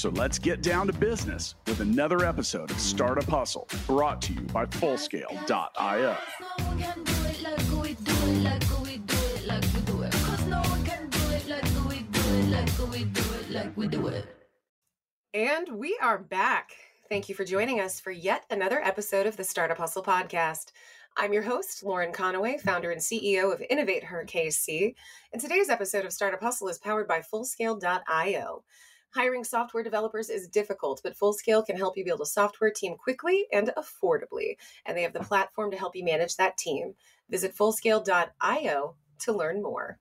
So let's get down to business with another episode of Startup Hustle brought to you by Fullscale.io. And we are back. Thank you for joining us for yet another episode of the Startup Hustle podcast. I'm your host, Lauren Conaway, founder and CEO of Innovate Her KC. And today's episode of Startup Hustle is powered by Fullscale.io. Hiring software developers is difficult, but Fullscale can help you build a software team quickly and affordably. And they have the platform to help you manage that team. Visit Fullscale.io to learn more.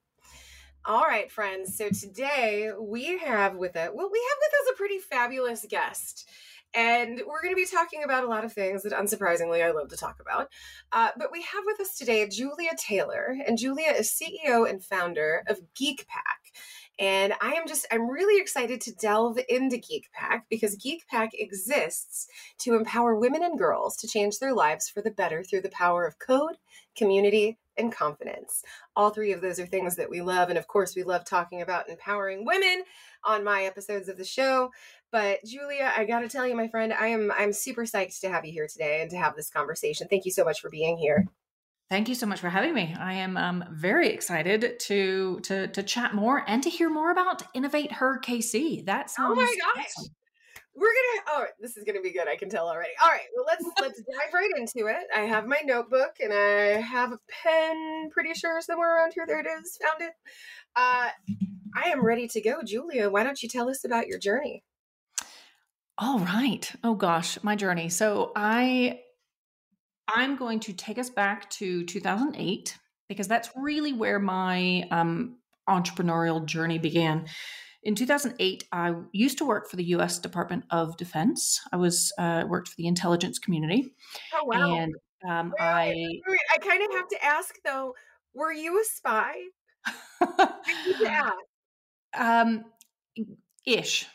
All right, friends. So today we have with it, well, we have with us a pretty fabulous guest. And we're going to be talking about a lot of things that, unsurprisingly, I love to talk about. Uh, but we have with us today Julia Taylor, and Julia is CEO and founder of GeekPack. And I am just, I'm really excited to delve into GeekPack because GeekPack exists to empower women and girls to change their lives for the better through the power of code, community, and confidence. All three of those are things that we love. And of course, we love talking about empowering women on my episodes of the show. But Julia, I got to tell you, my friend, I am I'm super psyched to have you here today and to have this conversation. Thank you so much for being here. Thank you so much for having me. I am um, very excited to to to chat more and to hear more about Innovate Her KC. That sounds. Oh my gosh. Awesome. We're gonna. Oh, this is gonna be good. I can tell already. All right. Well, let's let's dive right into it. I have my notebook and I have a pen. Pretty sure somewhere around here. There it is. Found it. Uh, I am ready to go, Julia. Why don't you tell us about your journey? All right. Oh gosh, my journey. So I I'm going to take us back to 2008 because that's really where my um, entrepreneurial journey began. In 2008, I used to work for the U.S. Department of Defense. I was uh, worked for the intelligence community. Oh wow! And um, wait, I wait, wait, I kind of have to ask though: Were you a spy? yeah. Um, ish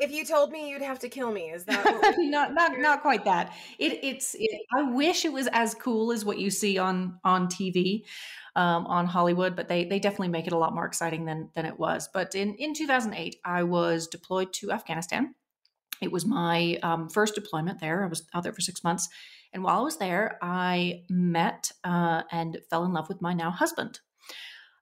if you told me you'd have to kill me. Is that not not not quite that. It it's it, i wish it was as cool as what you see on on tv um, on hollywood but they they definitely make it a lot more exciting than than it was. But in in 2008 i was deployed to afghanistan. It was my um, first deployment there. I was out there for six months. And while i was there i met uh, and fell in love with my now husband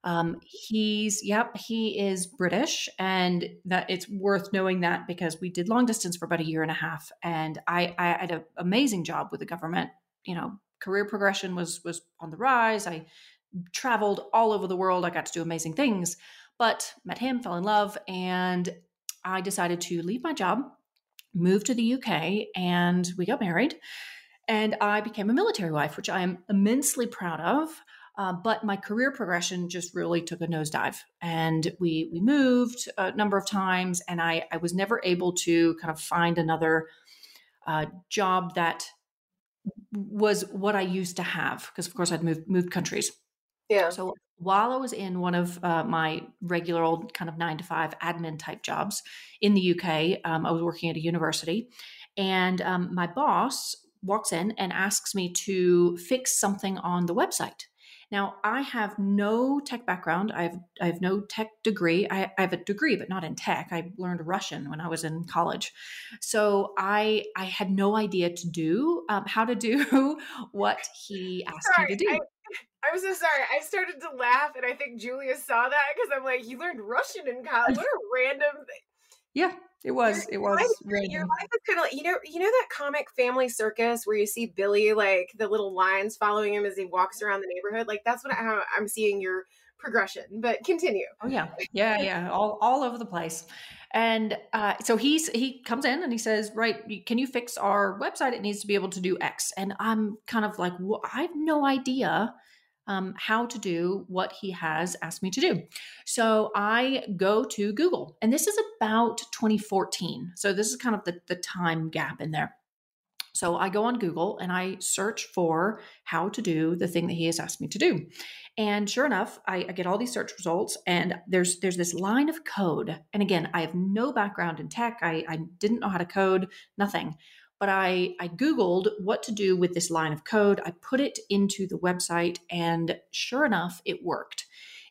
um, he's, yep, he is British, and that it's worth knowing that because we did long distance for about a year and a half, and I, I had an amazing job with the government. You know, career progression was was on the rise. I traveled all over the world. I got to do amazing things, but met him, fell in love, and I decided to leave my job, move to the UK, and we got married. And I became a military wife, which I am immensely proud of. Uh, but my career progression just really took a nosedive, and we we moved a number of times, and I I was never able to kind of find another uh, job that was what I used to have because of course I'd moved moved countries. Yeah. So while I was in one of uh, my regular old kind of nine to five admin type jobs in the UK, um, I was working at a university, and um, my boss walks in and asks me to fix something on the website. Now, I have no tech background. I have I have no tech degree. I, I have a degree, but not in tech. I learned Russian when I was in college, so I I had no idea to do um, how to do what he asked sorry, me to do. I- I'm so sorry. I started to laugh, and I think Julia saw that because I'm like, "You learned Russian in college? What a random thing!" Yeah, it was. It was. Life, your life is kind of like you know, you know that comic Family Circus where you see Billy like the little lines following him as he walks around the neighborhood. Like that's what I, I'm seeing your progression. But continue. Oh yeah, yeah, yeah, all all over the place. And uh, so he's he comes in and he says, "Right, can you fix our website? It needs to be able to do X." And I'm kind of like, well, I have no idea um, how to do what he has asked me to do. So I go to Google, and this is about 2014. So this is kind of the, the time gap in there. So I go on Google and I search for how to do the thing that he has asked me to do. And sure enough, I, I, get all these search results, and there's there's this line of code. And again, I have no background in tech. I, I didn't know how to code, nothing. But I I Googled what to do with this line of code. I put it into the website, and sure enough, it worked.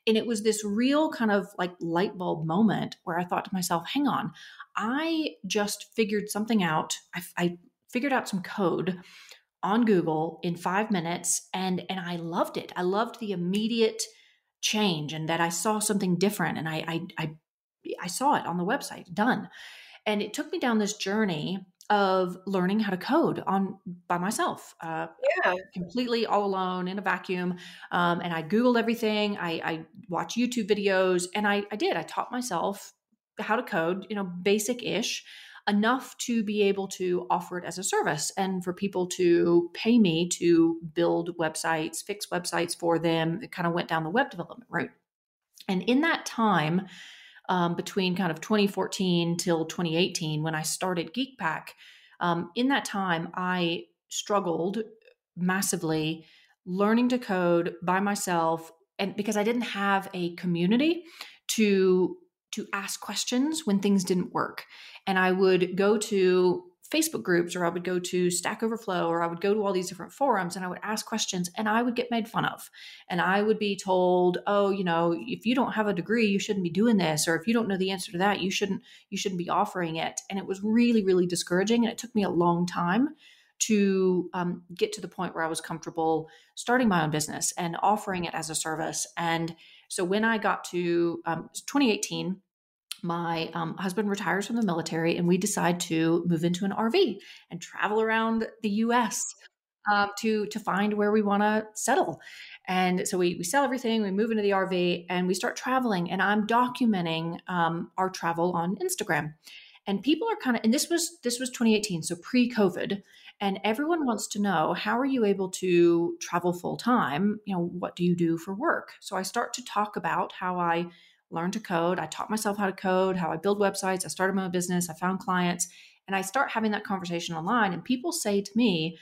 And it was this real kind of like light bulb moment where I thought to myself, hang on, I just figured something out. I, I figured out some code on Google in five minutes and and I loved it. I loved the immediate change and that I saw something different and I I I, I saw it on the website done. And it took me down this journey of learning how to code on by myself, uh, yeah, completely all alone in a vacuum. Um, and I googled everything. I, I watched YouTube videos, and I, I did. I taught myself how to code, you know, basic ish enough to be able to offer it as a service and for people to pay me to build websites, fix websites for them. It kind of went down the web development route. And in that time, um, between kind of 2014 till 2018, when I started GeekPack, um, in that time, I struggled massively learning to code by myself and because I didn't have a community to to ask questions when things didn't work. And I would go to Facebook groups or I would go to Stack Overflow or I would go to all these different forums and I would ask questions and I would get made fun of. And I would be told, "Oh, you know, if you don't have a degree, you shouldn't be doing this or if you don't know the answer to that, you shouldn't you shouldn't be offering it." And it was really really discouraging and it took me a long time to um, get to the point where I was comfortable starting my own business and offering it as a service. And so when I got to um, 2018, my um, husband retires from the military and we decide to move into an RV and travel around the US um, to to find where we want to settle. And so we, we sell everything, we move into the RV and we start traveling. And I'm documenting um, our travel on Instagram. And people are kind of, and this was this was 2018, so pre-COVID and everyone wants to know how are you able to travel full time you know what do you do for work so i start to talk about how i learned to code. I taught myself how to code how i build websites. I started my own business. I found clients. And i start having that conversation online and people say to me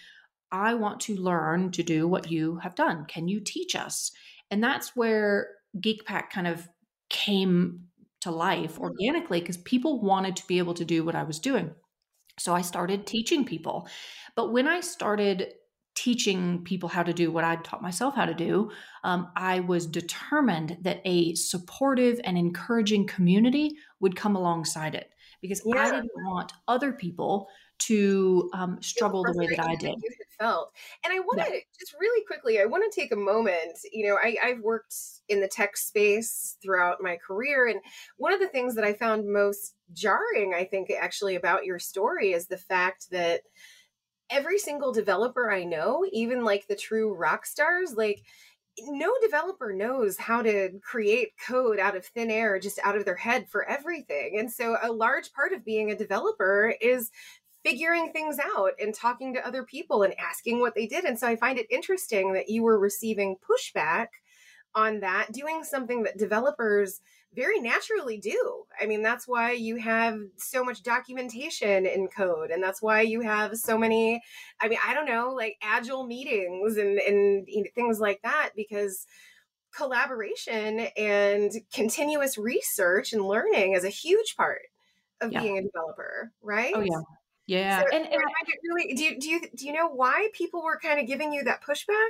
i want to learn to do what you have done. Can you teach us? And that's where geekpack kind of came to life mm-hmm. organically because people wanted to be able to do what i was doing. So I started teaching people. But when I started teaching people how to do what I taught myself how to do, um, I was determined that a supportive and encouraging community would come alongside it because yeah. I didn't want other people to um, struggle the way that I did. Felt, and I want to yeah. just really quickly. I want to take a moment. You know, I, I've worked in the tech space throughout my career, and one of the things that I found most jarring, I think, actually about your story is the fact that every single developer I know, even like the true rock stars, like no developer knows how to create code out of thin air just out of their head for everything and so a large part of being a developer is figuring things out and talking to other people and asking what they did. And so I find it interesting that you were receiving pushback on that, doing something that developers very naturally do. I mean, that's why you have so much documentation in code, and that's why you have so many, I mean, I don't know, like agile meetings and, and you know, things like that, because collaboration and continuous research and learning is a huge part of yeah. being a developer, right? Oh, yeah. Yeah, so, and, and really. Do you do you do you know why people were kind of giving you that pushback?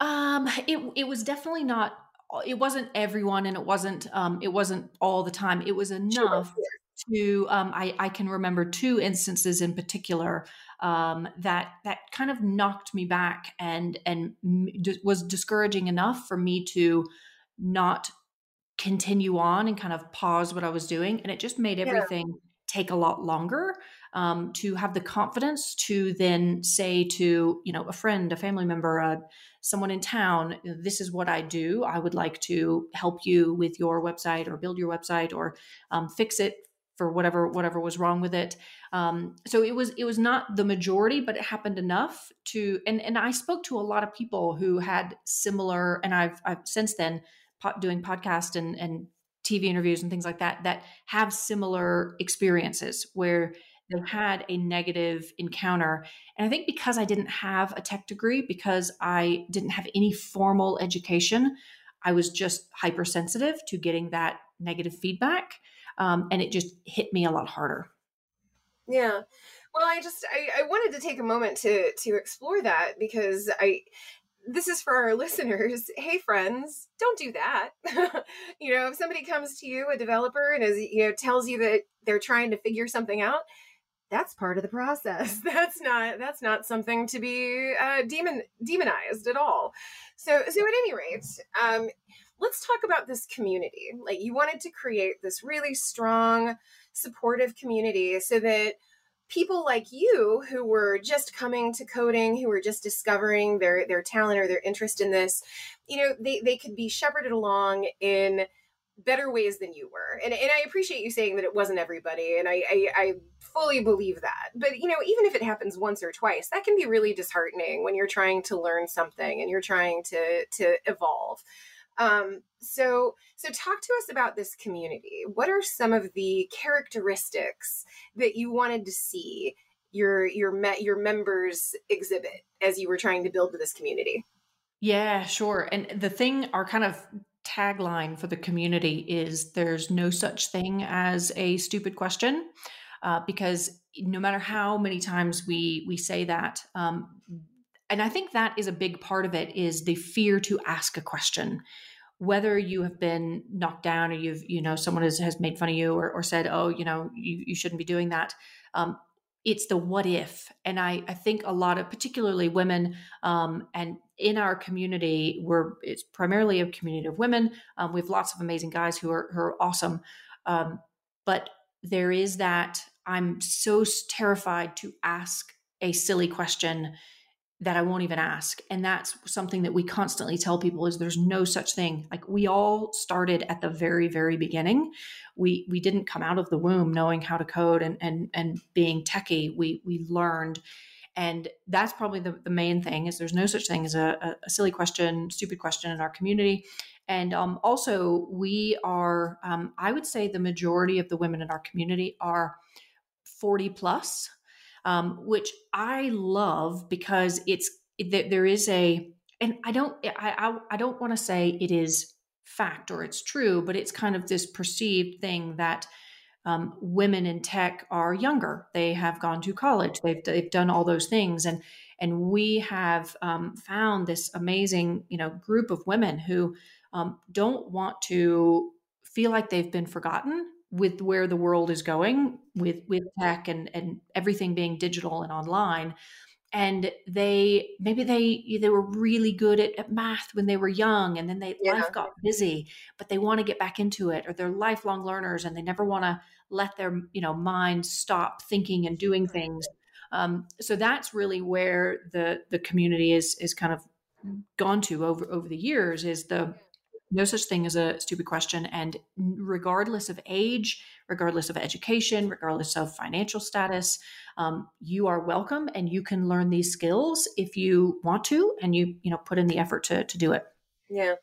Um, it it was definitely not. It wasn't everyone, and it wasn't um, it wasn't all the time. It was enough sure. to. Um, I I can remember two instances in particular um, that that kind of knocked me back and and was discouraging enough for me to not continue on and kind of pause what I was doing, and it just made everything. Yeah take a lot longer um, to have the confidence to then say to you know a friend a family member uh, someone in town this is what i do. I would like to help you with your website or build your website or um, fix it for whatever whatever was wrong with it. Um, so it was it was not the majority but it happened enough to and and i spoke to a lot of people who had similar and i've i've since then doing podcast and and TV interviews and things like that that have similar experiences where they had a negative encounter. And I think because I didn't have a tech degree, because I didn't have any formal education, I was just hypersensitive to getting that negative feedback. Um, and it just hit me a lot harder. Yeah. Well, I just I, I wanted to take a moment to to explore that because I this is for our listeners. Hey friends, don't do that. you know, if somebody comes to you, a developer, and is you know tells you that they're trying to figure something out, that's part of the process. That's not that's not something to be uh, demon demonized at all. So so at any rate, um, let's talk about this community. Like you wanted to create this really strong, supportive community so that people like you who were just coming to coding, who were just discovering their their talent or their interest in this, you know, they they could be shepherded along in better ways than you were. And and I appreciate you saying that it wasn't everybody, and I, I I fully believe that. But you know, even if it happens once or twice, that can be really disheartening when you're trying to learn something and you're trying to to evolve. Um, so, so talk to us about this community. What are some of the characteristics that you wanted to see your your met your members exhibit as you were trying to build this community? Yeah, sure. And the thing, our kind of tagline for the community is there's no such thing as a stupid question. Uh, because no matter how many times we we say that, um, and I think that is a big part of it is the fear to ask a question. Whether you have been knocked down or you've, you know, someone has, has made fun of you or, or said, oh, you know, you, you shouldn't be doing that. Um, it's the what if. And I, I think a lot of, particularly women, um, and in our community, we're, it's primarily a community of women. Um, we have lots of amazing guys who are, who are awesome. Um, but there is that I'm so terrified to ask a silly question that I won't even ask. And that's something that we constantly tell people is there's no such thing. Like we all started at the very, very beginning. We we didn't come out of the womb knowing how to code and and and being techie. We we learned. And that's probably the, the main thing is there's no such thing as a, a silly question, stupid question in our community. And um, also we are, um, I would say the majority of the women in our community are 40 plus um, which I love because it's there is a and I don't I I, I don't want to say it is fact or it's true, but it's kind of this perceived thing that um, women in tech are younger. They have gone to college. They've they've done all those things, and and we have um, found this amazing you know group of women who um, don't want to feel like they've been forgotten with where the world is going with with tech and and everything being digital and online. And they maybe they they were really good at, at math when they were young and then they yeah. life got busy but they want to get back into it or they're lifelong learners and they never want to let their you know mind stop thinking and doing things. Um, so that's really where the the community is is kind of gone to over over the years is the no such thing as a stupid question. And regardless of age, regardless of education, regardless of financial status, um, you are welcome and you can learn these skills if you want to and you, you know, put in the effort to, to do it. Yeah.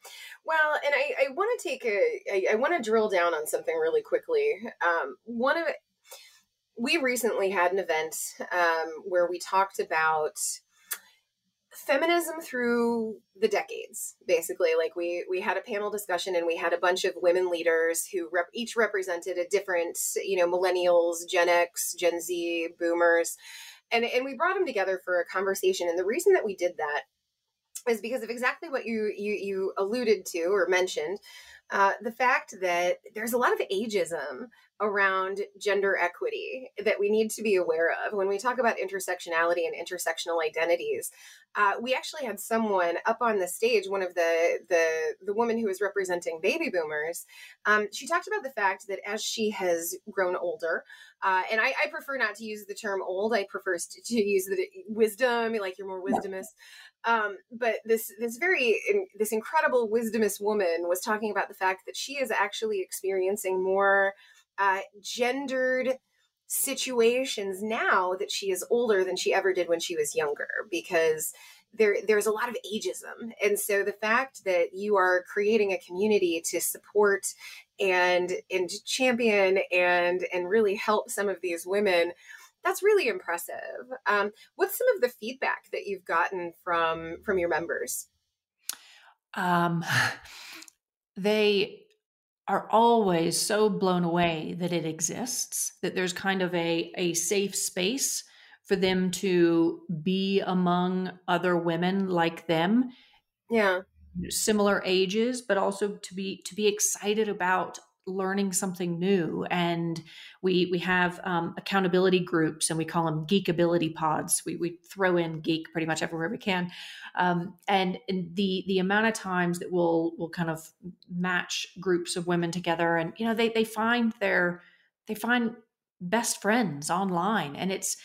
Well, and I, I want to take a, I, I want to drill down on something really quickly. Um, one of, we recently had an event um, where we talked about feminism through the decades basically. Like we we had a panel discussion and we had a bunch of women leaders who rep- each represented a different you know millennials gen x gen z boomers. And and we brought them together for a conversation. And the reason that we did that is because of exactly what you you you alluded to or mentioned uh, the fact that there's a lot of ageism around gender equity that we need to be aware of when we talk about intersectionality and intersectional identities. Uh, we actually had someone up on the stage, one of the the the woman who was representing baby boomers. Um, she talked about the fact that as she has grown older, uh, and I, I, prefer not to use the term old. I prefer to, to use the wisdom, like you're more wisdomous. Um, but this this very this incredible wisdomous woman was talking about the fact that she is actually experiencing more uh, gendered situations now that she is older than she ever did when she was younger because there there's a lot of ageism. And so the fact that you are creating a community to support and and champion and and really help some of these women that's really impressive. Um, what's some of the feedback that you've gotten from from your members? Um, they are always so blown away that it exists, that there's kind of a, a safe space for them to be among other women like them. Yeah. Similar ages, but also to be to be excited about learning something new and we we have um, accountability groups and we call them geekability pods. We, we throw in geek pretty much everywhere we can. Um, and, the the amount of times that we'll we'll kind of match groups of women together and you know they they find their they find best friends online. And it's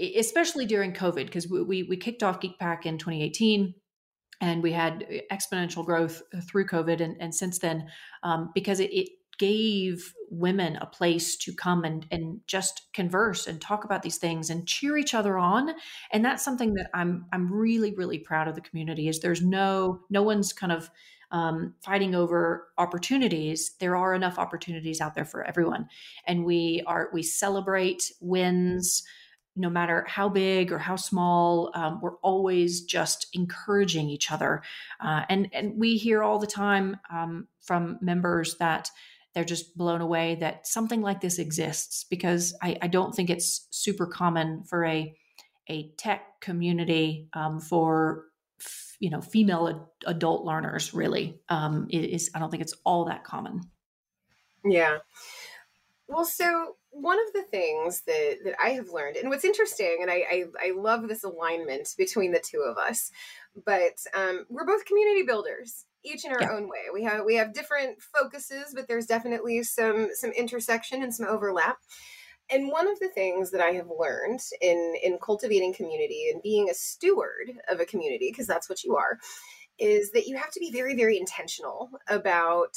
especially during covid because we, we we kicked off GeekPack in 2018 and we had exponential growth through covid and, and since then um, because it, it gave women a place to come and, and just converse and talk about these things and cheer each other on. And that's something that i'm i'm really really proud of the community is there's no no one's kind of um, fighting over opportunities. There are enough opportunities out there for everyone. And we are we celebrate wins no matter how big or how small, um, we're always just encouraging each other. Uh, and and we hear all the time um, from members that they're just blown away that something like this exists because I, I don't think it's super common for a a tech community um, for f- you know female ad- adult learners really um, is I don't think it's all that common. Yeah. Well, so one of the things that that I have learned, and what's interesting, and I I, I love this alignment between the two of us, but um, we're both community builders each in our yeah. own way. We have we have different focuses, but there's definitely some some intersection and some overlap. And one of the things that I have learned in in cultivating community and being a steward of a community, because that's what you are, is that you have to be very very intentional about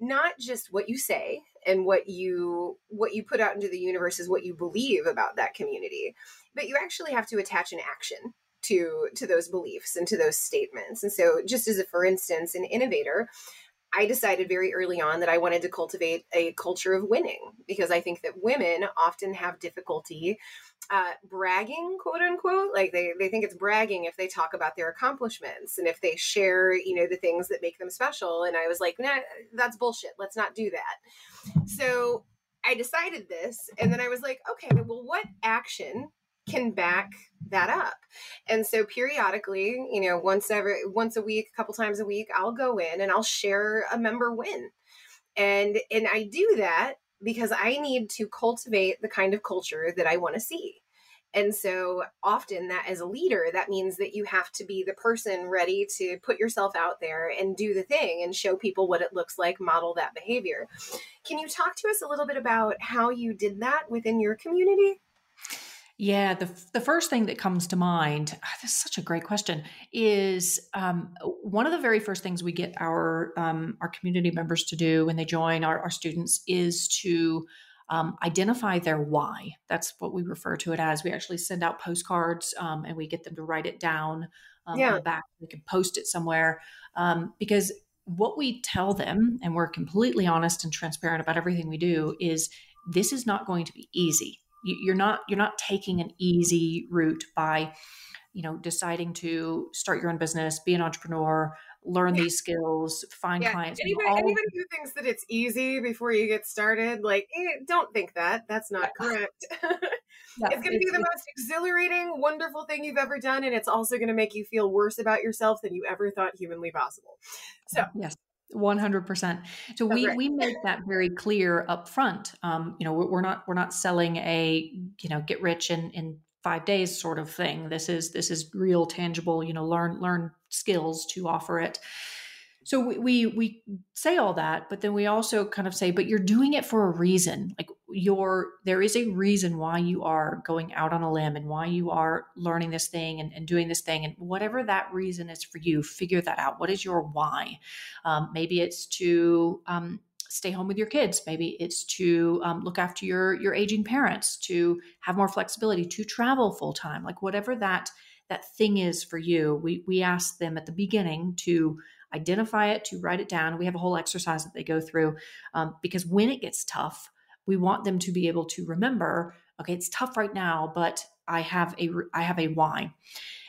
not just what you say and what you what you put out into the universe is what you believe about that community but you actually have to attach an action to to those beliefs and to those statements and so just as a for instance an Innovate Her I decided very early on that I wanted to cultivate a culture of winning because I think that women often have difficulty uh, bragging, quote unquote. Like they, they think it's bragging if they talk about their accomplishments and if they share, you know, the things that make them special. And I was like, nah, that's bullshit. Let's not do that. So I decided this. And then I was like, okay, well, what action can back that up. And so periodically, you know, once every once a week, a couple times a week, I'll go in and I'll share a member win. And and I do that because I need to cultivate the kind of culture that I want to see. And so often that as a leader, that means that you have to be the person ready to put yourself out there and do the thing and show people what it looks like, model that behavior. Can you talk to us a little bit about how you did that within your community? Yeah, the the first thing that comes to mind, oh, this is such a great question, is um, one of the very first things we get our um, our community members to do when they join our, our students is to um, identify their why. That's what we refer to it as. We actually send out postcards um, and we get them to write it down um, yeah. on the back. We can post it somewhere um, because what we tell them, and we're completely honest and transparent about everything we do, is this is not going to be easy you're not you're not taking an easy route by you know deciding to start your own business be an entrepreneur learn these skills find yeah. clients anybody, all- anybody, who thinks that it's easy before you get started like eh, don't think that that's not yeah. correct yeah, it's going to be the most exhilarating wonderful thing you've ever done and it's also going to make you feel worse about yourself than you ever thought humanly possible so yes 100% so we we make that very clear up front um, you know we're not we're not selling a you know get rich in in five days sort of thing. This is this is real tangible you know learn learn skills to offer it so we, we, we say all that but then we also kind of say but you're doing it for a reason. Like you're there is a reason why you are going out on a limb and why you are learning this thing and, and doing this thing and whatever that reason is for you figure that out. What is your why? Um, maybe it's to um, stay home with your kids. Maybe it's to um, look after your your aging parents to have more flexibility to travel full time like whatever that that thing is for you we we ask them at the beginning to identify it, to write it down. We have a whole exercise that they go through um, because when it gets tough, we want them to be able to remember okay, it's tough right now, but I have a I have a why.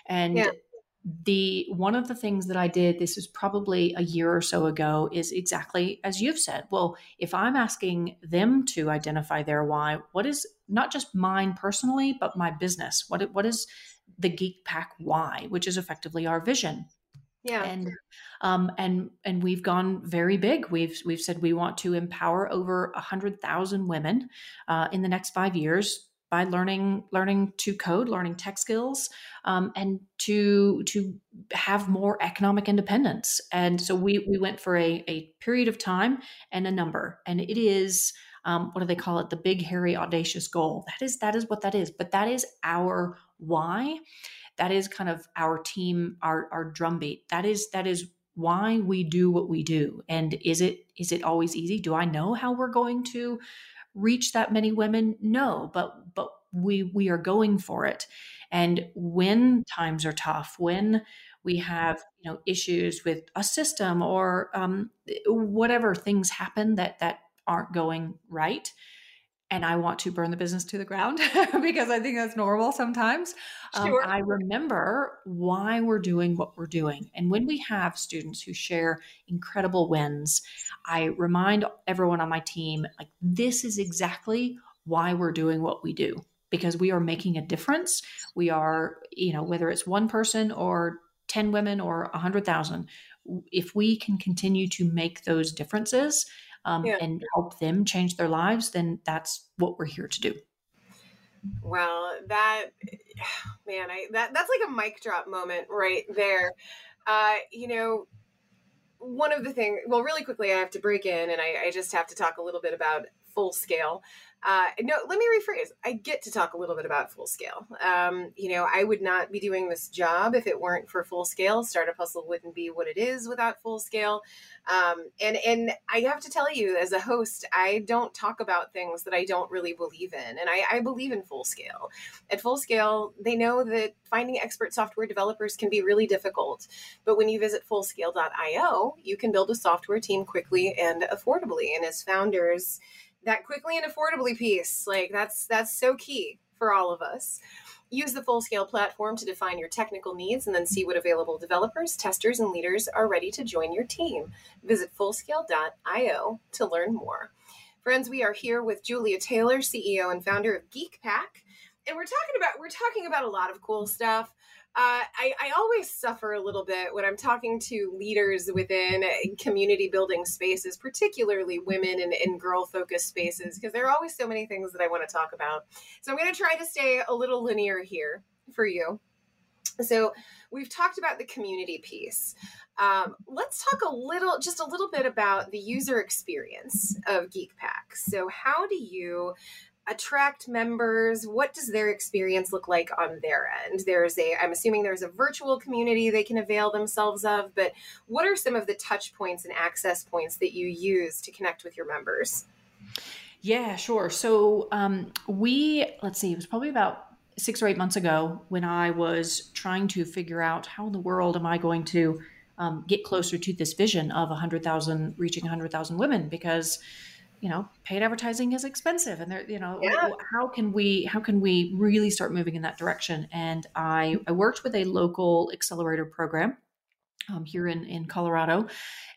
And yeah. the one of the things that I did, this was probably a year or so ago, is exactly as you've said. Well, if I'm asking them to identify their why, what is not just mine personally, but my business? What what is the GeekPack why, which is effectively our vision? Yeah. And um, and and we've gone very big. We've we've said we want to empower over a hundred thousand women uh, in the next five years by learning learning to code, learning tech skills, um, and to to have more economic independence. And so we we went for a a period of time and a number, and it is. Um, what do they call it? The big, hairy, audacious goal. That is that is what that is. But that is our why. That is kind of our team, our our drumbeat. That is that is why we do what we do. And is it is it always easy? Do I know how we're going to reach that many women? No, but but we we are going for it. And when times are tough, when we have you know issues with a system or um, whatever things happen that that aren't going right, and I want to burn the business to the ground because I think that's normal sometimes. Um, sure. Um, I remember why we're doing what we're doing. And when we have students who share incredible wins, I remind everyone on my team like, this is exactly why we're doing what we do because we are making a difference. We are, you know, whether it's one person or 10 women or 100,000, if we can continue to make those differences, um, yeah. and help them change their lives, then that's what we're here to do. Well, that man, I that that's like a mic drop moment right there. Uh, you know, one of the things. Well, really quickly, I have to break in, and I, I just have to talk a little bit about full scale. Uh, no, let me rephrase. I get to talk a little bit about full scale. Um, you know, I would not be doing this job if it weren't for full scale. Startup Hustle wouldn't be what it is without full scale. Um, and and I have to tell you, as a host, I don't talk about things that I don't really believe in, and I, I believe in full scale. At full scale, they know that finding expert software developers can be really difficult, but when you visit fullscale.io, you can build a software team quickly and affordably. And as founders that quickly and affordably piece like that's that's so key for all of us. Use the full scale platform to define your technical needs and then see what available developers testers and leaders are ready to join your team. Visit fullscale.io to learn more. Friends we are here with julia taylor ceo and founder of GeekPack and we're talking about we're talking about a lot of cool stuff uh, I, I, always suffer a little bit when I'm talking to leaders within community building spaces, particularly women and, and girl focused spaces, because there are always so many things that I want to talk about. So I'm going to try to stay a little linear here for you. So we've talked about the community piece. Um, let's talk a little, just a little bit about the user experience of GeekPack. So, how do you attract members? What does their experience look like on their end? There's a, I'm assuming there's a virtual community they can avail themselves of, but what are some of the touch points and access points that you use to connect with your members? Yeah, sure. So um, we, let's see, it was probably about six or eight months ago when I was trying to figure out how in the world am I going to um, get closer to this vision of 100,000, reaching 100,000 women because you know paid advertising is expensive and there you know yeah. how can we how can we really start moving in that direction and i i worked with a local accelerator program um, here in in colorado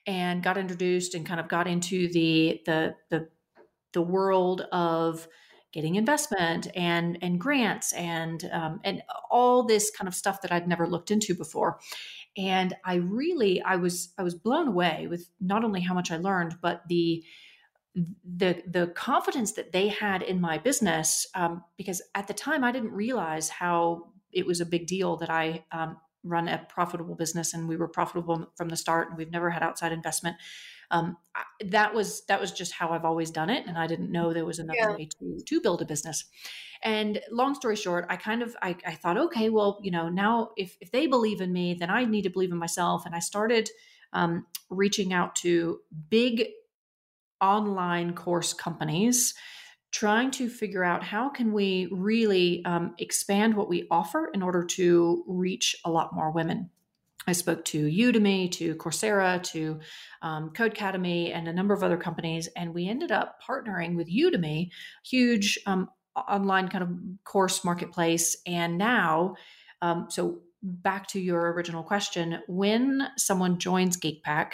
and got introduced and kind of got into the the the the world of getting investment and and grants and um, and all this kind of stuff that I'd never looked into before. And I really I was I was blown away with not only how much I learned, but the the the confidence that they had in my business um, because at the time I didn't realize how it was a big deal that I um, run a profitable business and we were profitable from the start and we've never had outside investment. Um, that was that was just how I've always done it, and I didn't know there was another yeah. way to to build a business. And long story short, I kind of I, I thought, okay, well, you know, now if if they believe in me, then I need to believe in myself, and I started um, reaching out to big online course companies trying to figure out how can we really um, expand what we offer in order to reach a lot more women i spoke to udemy to coursera to um, codecademy and a number of other companies and we ended up partnering with udemy huge um, online kind of course marketplace. And now, um, so back to your original question, when someone joins GeekPack,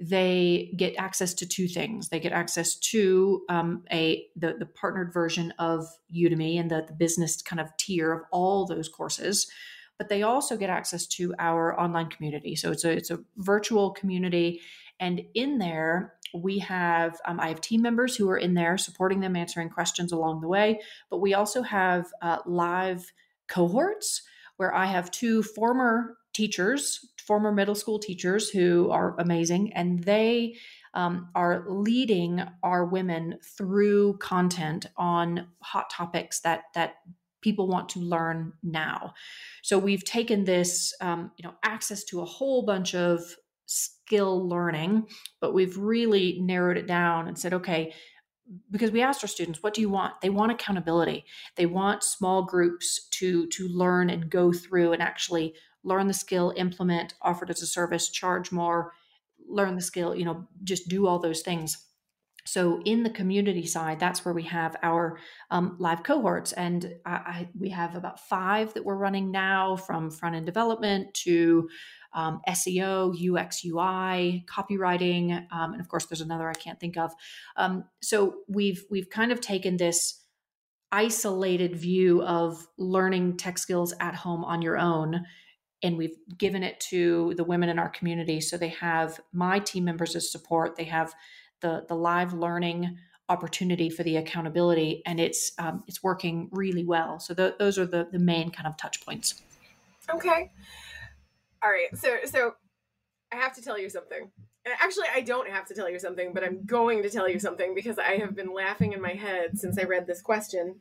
they get access to two things. They get access to um, a the, the partnered version of Udemy and the, the business kind of tier of all those courses, but they also get access to our online community. So it's a it's a virtual community, and in there we have um, I have team members who are in there supporting them, answering questions along the way. But we also have uh, live cohorts where I have two former teachers, former middle school teachers who are amazing, and they um, are leading our women through content on hot topics that that people want to learn now. So we've taken this, um, you know, access to a whole bunch of skill learning, but we've really narrowed it down and said, okay, because we asked our students what do you want they want accountability they want small groups to to learn and go through and actually learn the skill implement offer it as a service charge more learn the skill you know just do all those things so in the community side that's where we have our um, live cohorts and I, I, we have about five that we're running now from front end development to um, SEO, UX, UI, copywriting, um, and of course, there's another I can't think of. Um, so we've we've kind of taken this isolated view of learning tech skills at home on your own and we've given it to the women in our community so they have my team members as support they have the the live learning opportunity for the accountability and it's um, it's working really well so the, those are the the main kind of touch points okay all right. So so I have to tell you something. Actually, I don't have to tell you something, but I'm going to tell you something because I have been laughing in my head since I read this question.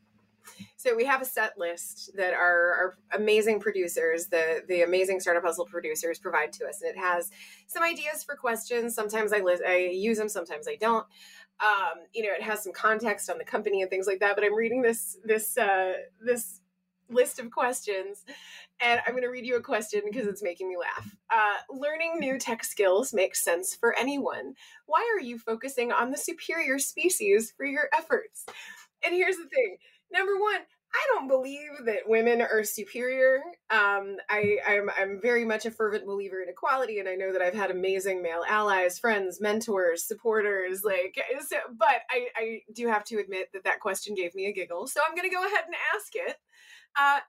So we have a set list that our, our amazing producers, the the amazing startup hustle producers, provide to us, and it has some ideas for questions. Sometimes I list, I use them, sometimes I don't. Um, you know, it has some context on the company and things like that. But I'm reading this this uh, this list of questions. And I'm going to read you a question because it's making me laugh. Uh, learning new tech skills makes sense for anyone. Why are you focusing on the superior species for your efforts? And here's the thing number one, I don't believe that women are superior. Um, I, I'm, I'm very much a fervent believer in equality, and I know that I've had amazing male allies, friends, mentors, supporters. Like, so, but I, I do have to admit that that question gave me a giggle. So I'm going to go ahead and ask it. Uh,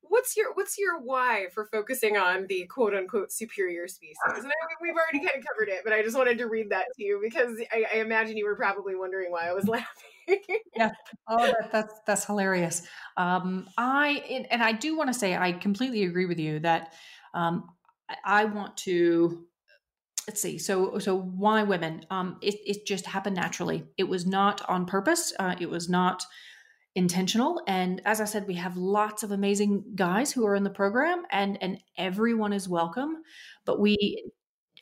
what's your what's your why for focusing on the quote unquote superior species? And I, we've already kind of covered it, but I just wanted to read that to you because I, I imagine you were probably wondering why I was laughing. Yeah. Oh, that, that's that's hilarious. Um, I and I do want to say I completely agree with you that um, I want to let's see so so why women um it, it just happened naturally it was not on purpose uh, it was not intentional and as i said we have lots of amazing guys who are in the program and and everyone is welcome but we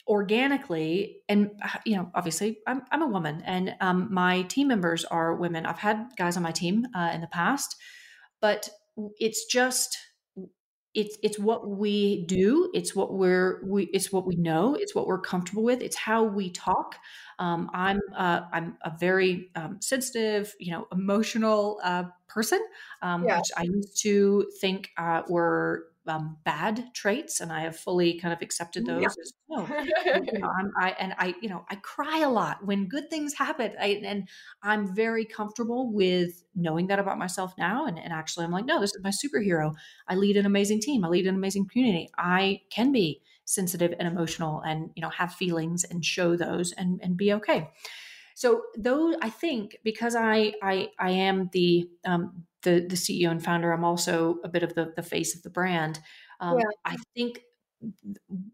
organically and uh, you know obviously i'm, I'm a woman and um, my team members are women i've had guys on my team uh, in the past but it's just it's it's what we do it's what we're we it's what we know it's what we're comfortable with it's how we talk um, i'm uh, i'm a very um, sensitive you know emotional uh, person um, yeah. which i used to think uh, were um, bad traits, and I have fully kind of accepted those yeah. as well. you know, i and I, you know, I cry a lot when good things happen, I, and I'm very comfortable with knowing that about myself now. And, and actually, I'm like, no, this is my superhero. I lead an amazing team. I lead an amazing community. I can be sensitive and emotional, and you know, have feelings and show those, and and be okay. So though I think because I I I am the um, the the CEO and founder, I'm also a bit of the the face of the brand. Um, yeah. I think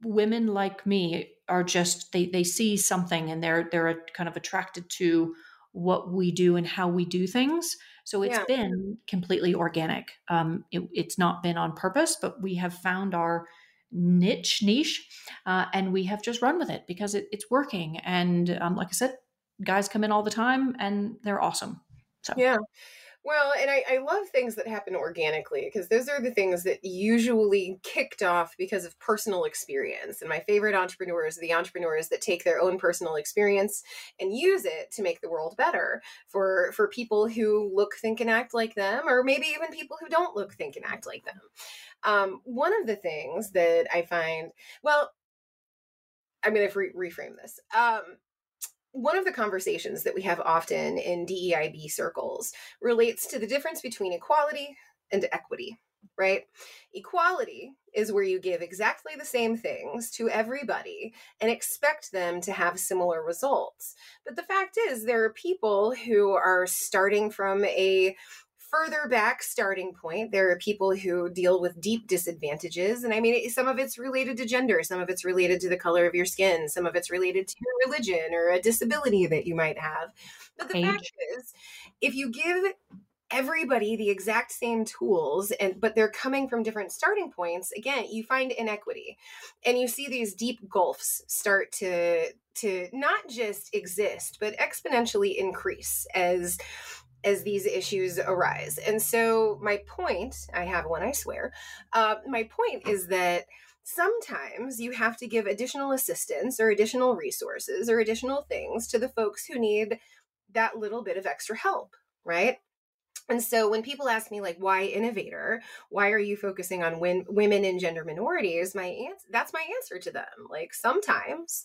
women like me are just they they see something and they're they're kind of attracted to what we do and how we do things. So it's yeah. been completely organic. Um, it, it's not been on purpose, but we have found our niche niche uh, and we have just run with it because it, it's working. And um, like I said, guys come in all the time and they're awesome. So yeah. Well, and I, I love things that happen organically because those are the things that usually kicked off because of personal experience. And my favorite entrepreneurs are the entrepreneurs that take their own personal experience and use it to make the world better for for people who look, think, and act like them, or maybe even people who don't look, think, and act like them. Um, one of the things that I find, well, I'm going to re- reframe this. Um, one of the conversations that we have often in DEIB circles relates to the difference between equality and equity, right? Equality is where you give exactly the same things to everybody and expect them to have similar results. But the fact is, there are people who are starting from a further back starting point, there are people who deal with deep disadvantages. And I mean, some of it's related to gender, some of it's related to the color of your skin, some of it's related to your religion or a disability that you might have. But the Age. fact is, if you give everybody the exact same tools and but they're coming from different starting points again you find inequity and you see these deep gulfs start to to not just exist but exponentially increase as as these issues arise. And so, my point I have one, I swear. Uh, my point is that sometimes you have to give additional assistance or additional resources or additional things to the folks who need that little bit of extra help, right? And so when people ask me like why Innovate Her, why are you focusing on win- women and gender minorities, my answer that's my answer to them. Like sometimes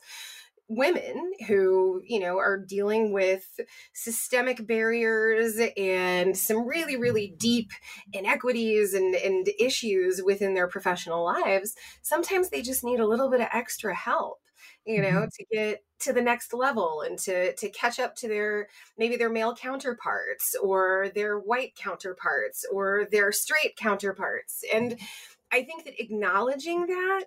women who you know are dealing with systemic barriers and some really really deep inequities and, and issues within their professional lives sometimes they just need a little bit of extra help you know mm-hmm. to get to the next level and to to catch up to their maybe their male counterparts or their white counterparts or their straight counterparts and i think that acknowledging that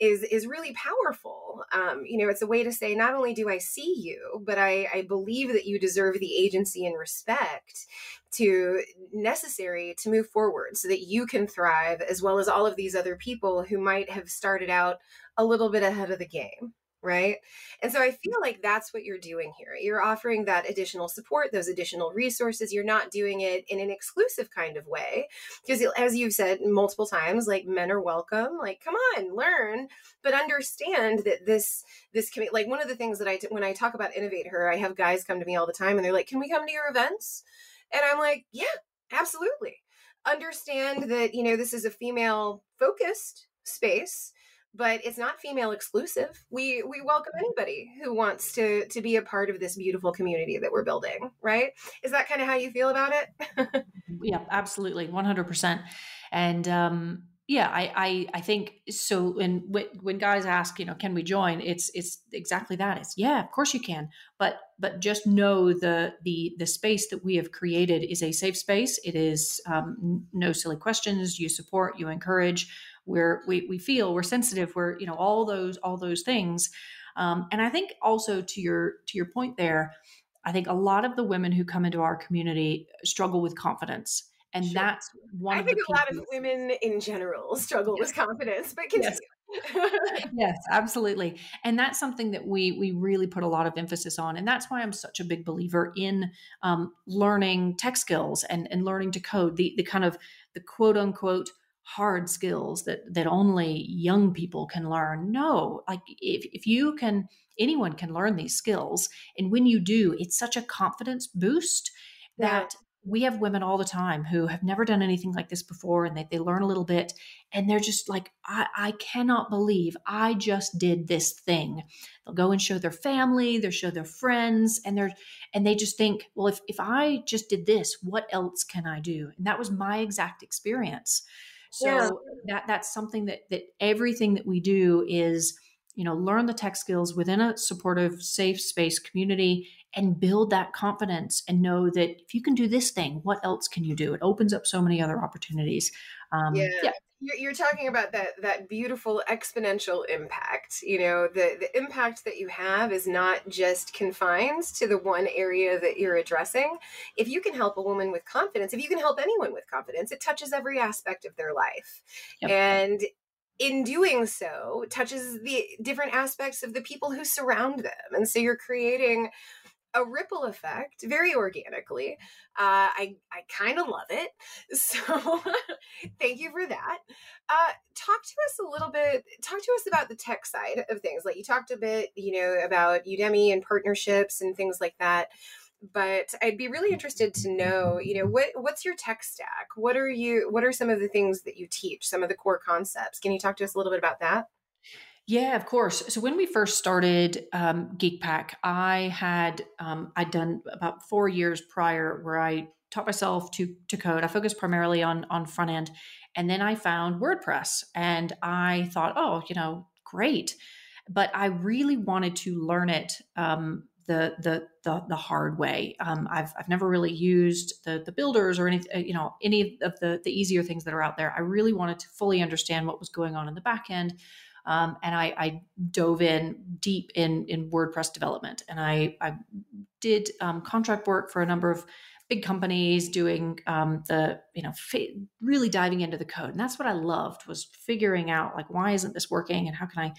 is is really powerful. Um, you know, it's a way to say not only do I see you, but I, I believe that you deserve the agency and respect to necessary to move forward so that you can thrive as well as all of these other people who might have started out a little bit ahead of the game right? And so I feel mm-hmm. like that's what you're doing here. You're offering that additional support, those additional resources. You're not doing it in an exclusive kind of way because as you've said multiple times, like men are welcome, like come on, learn, but understand that this this can be like one of the things that I when I talk about Innovate Her, I have guys come to me all the time and they're like, "Can we come to your events?" And I'm like, "Yeah, absolutely." Understand that, you know, this is a female focused space but it's not female exclusive. We we welcome anybody who wants to to be a part of this beautiful community that we're building, right? Is that kind of how you feel about it? yeah, absolutely. 100%. And um yeah, I, I, I think so. When when guys ask, you know, can we join? It's it's exactly that. It's yeah, of course you can. But but just know the the the space that we have created is a safe space. It is um, no silly questions. You support, you encourage we're we, we feel we're sensitive we're you know all those all those things um, and i think also to your to your point there i think a lot of the women who come into our community struggle with confidence and sure. that's one i think a lot of women in general struggle yes. with confidence but continue. yes. yes absolutely and that's something that we we really put a lot of emphasis on and that's why i'm such a big believer in um, learning tech skills and and learning to code the the kind of the quote unquote hard skills that that only young people can learn. No like if, if you can anyone can learn these skills and when you do it's such a confidence boost that we have women all the time who have never done anything like this before and they, they learn a little bit and they're just like I, I cannot believe i just did this thing. They'll go and show their family they'll show their friends and they're and they just think well if, if i just did this what else can i do? And that was my exact experience so yeah. that that's something that that everything that we do is, you know, learn the tech skills within a supportive, safe space community and build that confidence and know that if you can do this thing, what else can you do? It opens up so many other opportunities. Um, yeah. yeah you're talking about that that beautiful exponential impact you know the the impact that you have is not just confined to the one area that you're addressing if you can help a woman with confidence if you can help anyone with confidence it touches every aspect of their life yep. and in doing so touches the different aspects of the people who surround them and so you're creating a ripple effect very organically. Uh, I I kind of love it. So thank you for that. Uh, talk to us a little bit. Talk to us about the tech side of things. Like you talked a bit, you know, about Udemy and partnerships and things like that. But I'd be really interested to know, you know, what what's your tech stack? What are you? What are some of the things that you teach? Some of the core concepts. Can you talk to us a little bit about that? Yeah, of course. So when we first started um, GeekPack, I had um, I'd done about four years prior where I taught myself to to code. I focused primarily on on front end, and then I found WordPress, and I thought, oh, you know, great. But I really wanted to learn it um, the, the the the hard way. Um, I've I've never really used the the builders or any you know any of the the easier things that are out there. I really wanted to fully understand what was going on in the back end um, and I, I, dove in deep in in WordPress development, and I, I did um, contract work for a number of big companies doing um, the you know fi- really diving into the code, and that's what I loved was figuring out like why isn't this working, and how can I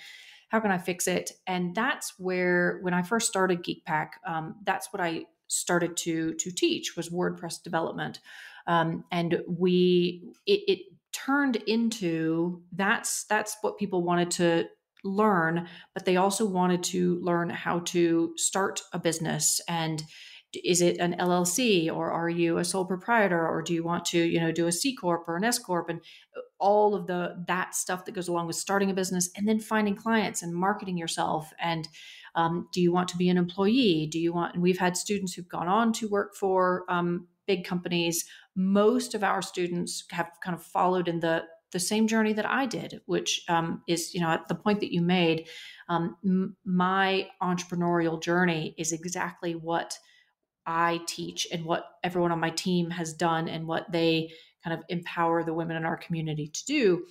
how can I fix it? And that's where when I first started GeekPack, um, that's what I started to to teach was WordPress development. Um, and we it, it turned into that's that's what people wanted to learn but they also wanted to learn how to start a business. And is it an llc or are you a sole proprietor or do you want to you know do a c corp or an s corp? And all of the that stuff that goes along with starting a business and then finding clients and marketing yourself. And um, do you want to be an employee? Do you want and we've had students who've gone on to work for um, big companies most of our students have kind of followed in the the same journey that I did, which um, is, you know, at the point that you made, um, m- my entrepreneurial journey is exactly what I teach and what everyone on my team has done and what they kind of empower the women in our community to do.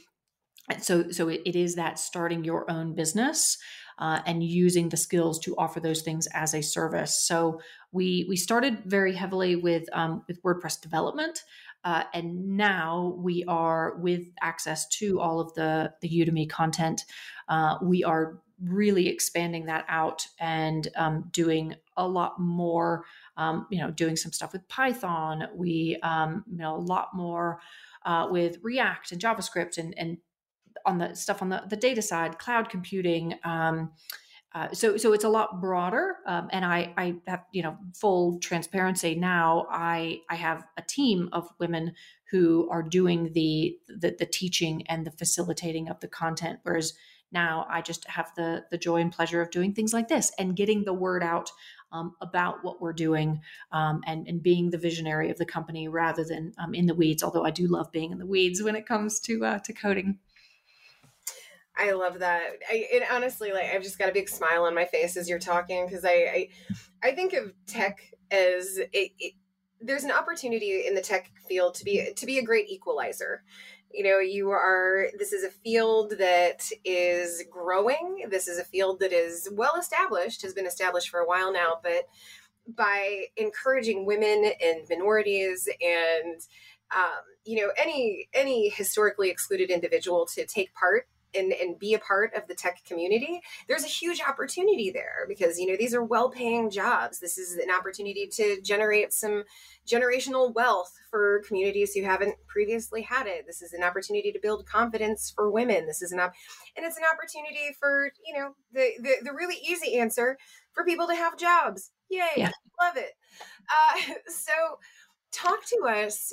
And so, so it, it is that starting your own business uh, and using the skills to offer those things as a service. So we we started very heavily with um, with WordPress development. Uh, and now we are with access to all of the the Udemy content. Uh, we are really expanding that out and um, doing a lot more. Um, you know, doing some stuff with Python. We um, you know a lot more uh, with React and JavaScript and and on the stuff on the, the data side, cloud computing. Um, uh, so, so it's a lot broader, um, and I, I have you know full transparency now. I, I have a team of women who are doing the, the the teaching and the facilitating of the content, whereas now I just have the the joy and pleasure of doing things like this and getting the word out um, about what we're doing um, and and being the visionary of the company rather than um, in the weeds. Although I do love being in the weeds when it comes to uh, to coding. I love that. I honestly, like I've just got a big smile on my face as you're talking because I, I, I think of tech as it, it, there's an opportunity in the tech field to be to be a great equalizer. You know, you are. This is a field that is growing. This is a field that is well established, has been established for a while now, but by encouraging women and minorities and um, you know any any historically excluded individual to take part and, and be a part of the tech community, there's a huge opportunity there because, you know, these are well paying jobs. This is an opportunity to generate some generational wealth for communities who haven't previously had it. This is an opportunity to build confidence for women. This is an op- and it's an opportunity for, you know, the, the, the really easy answer for people to have jobs. Yay. Yeah. Love it. Uh, so talk to us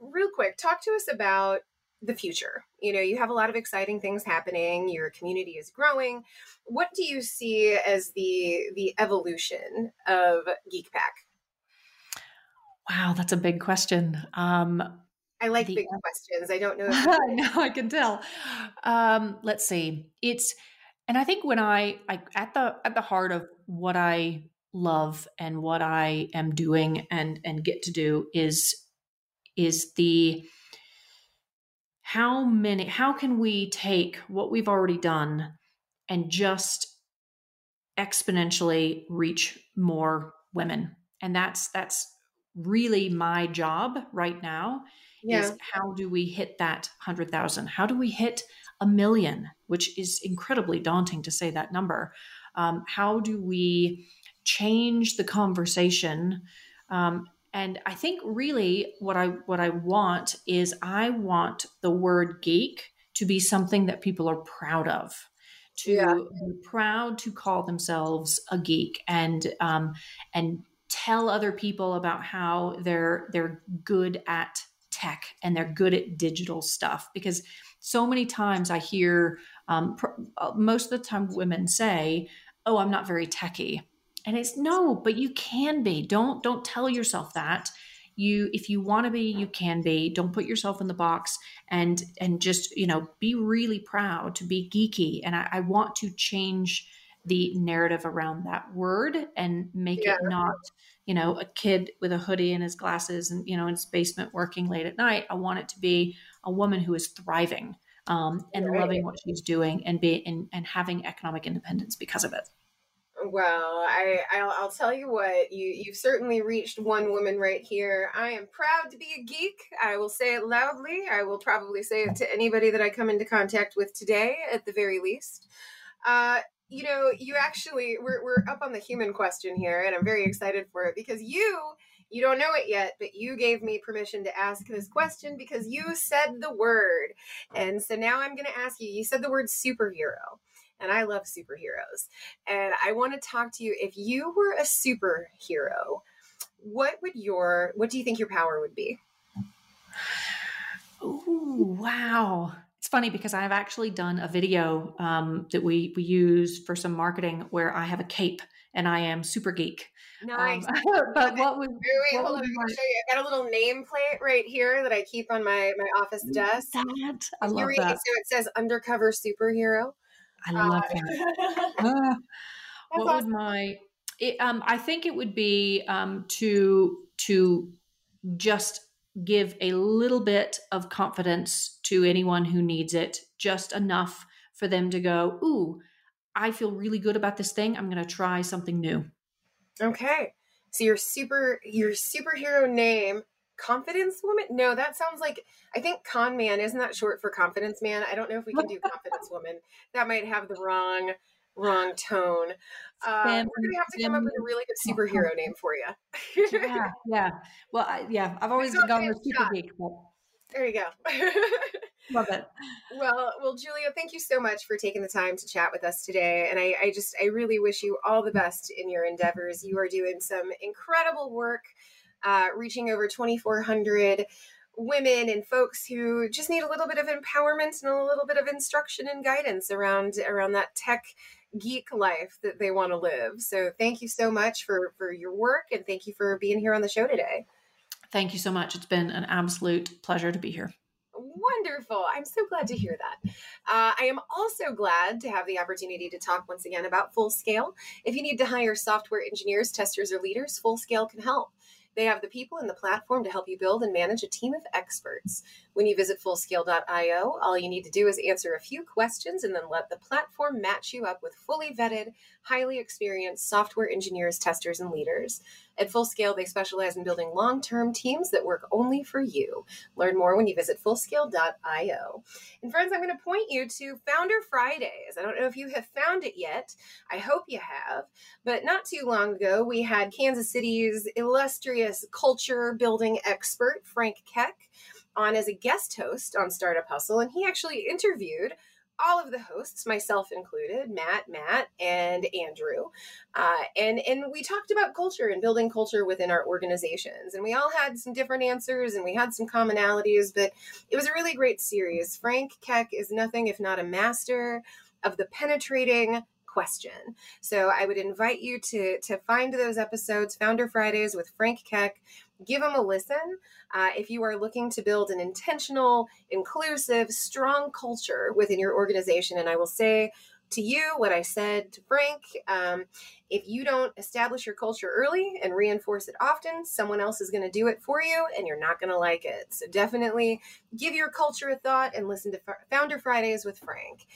real quick. Talk to us about the future. You know you have a lot of exciting things happening your community is growing. What do you see as the the evolution of GeekPack? Wow that's a big question. Um i like the, big questions. I don't know no i can tell. Um let's see. It's and i think when I, I at the at the heart of what i love and what i am doing and and get to do is is the how many how can we take what we've already done and just exponentially reach more women and that's that's really my job right now yeah. is how do we hit that 100,000 how do we hit a million which is incredibly daunting to say that number um, how do we change the conversation. Um, and I think really what I what I want is I want the word geek to be something that people are proud of to yeah. be proud to call themselves a geek and um, and tell other people about how they're they're good at tech and they're good at digital stuff because so many times I hear um, pr- uh, most of the time women say, "Oh, I'm not very techy," and it's no, but you can be. Don't don't tell yourself that you if you want to be you can be don't put yourself in the box and and just you know be really proud to be geeky and i, I want to change the narrative around that word and make yeah. it not you know a kid with a hoodie and his glasses and you know in his basement working late at night i want it to be a woman who is thriving um, and right. loving what she's doing and be and, and having economic independence because of it well, I I'll, I'll, tell you what you you've certainly reached one woman right here. I am proud to be a geek. I will say it loudly. I will probably say it to anybody that I come into contact with today, at the very least. Uh, you know, you actually we're we're up on the human question here, and I'm very excited for it because you you don't know it yet, but you gave me permission to ask this question because you said the word, and so now I'm going to ask you. You said the word superhero and I love superheroes. And I want to talk to you if you were a superhero, what would your what do you think your power would be? Oh, wow. It's funny because I've actually done a video um, that we we use for some marketing where I have a cape and I am super geek. Nice. Um, but what would wait, wait, what hold on, I'm gonna show you. I got a little nameplate right here that I keep on my my office desk. That I love that. So it says undercover superhero. I love uh, that. What awesome. would my? It, um, I think it would be um, to to just give a little bit of confidence to anyone who needs it, just enough for them to go, "Ooh, I feel really good about this thing. I'm going to try something new." Okay, so your super your superhero name confidence woman? No that sounds like i think con man isn't that short for confidence man? I don't know if we can do confidence woman. That might have the wrong wrong tone. Uh, we're gonna have to come up with a really good superhero name for you yeah yeah. Well I, yeah i've always been gone with super geek but... there you go. Love it. Well well julia thank you so much for taking the time to chat with us today and I, I just i really wish you all the best in your endeavors. You are doing some incredible work uh, reaching over 2,400 women and folks who just need a little bit of empowerment and a little bit of instruction and guidance around around that tech geek life that they want to live. So thank you so much for for your work and thank you for being here on the show today. Thank you so much. It's been an absolute pleasure to be here. Wonderful. I'm so glad to hear that. Uh, I am also glad to have the opportunity to talk once again about Full Scale. If you need to hire software engineers, testers, or leaders, Full Scale can help. They have the people and the platform to help you build and manage a team of experts. When you visit fullscale.io, all you need to do is answer a few questions and then let the platform match you up with fully vetted, highly experienced software engineers, testers, and leaders. At Fullscale, they specialize in building long term teams that work only for you. Learn more when you visit fullscale.io. And friends, I'm going to point you to Founder Fridays. I don't know if you have found it yet. I hope you have. But not too long ago, we had Kansas City's illustrious culture building expert, Frank Keck, on as a guest host on Startup Hustle. And he actually interviewed all of the hosts, myself included, Matt, Matt, and Andrew, uh, and and we talked about culture and building culture within our organizations, and we all had some different answers and we had some commonalities, but it was a really great series. Frank Keck is nothing if not a master of the penetrating question. So I would invite you to to find those episodes, Founder Fridays with Frank Keck give them a listen. Uh, if you are looking to build an intentional, inclusive, strong culture within your organization, and I will say to you what I said to Frank um, if you don't establish your culture early and reinforce it often, someone else is going to do it for you and you're not going to like it. So definitely give your culture a thought and listen to Founder Fridays with Frank.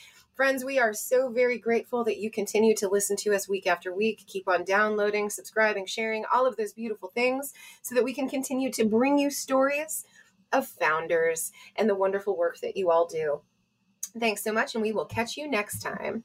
Friends, we are so very grateful that you continue to listen to us week after week. Keep on downloading, subscribing, sharing, all of those beautiful things so that we can continue to bring you stories of founders and the wonderful work that you all do. Thanks so much, and we will catch you next time.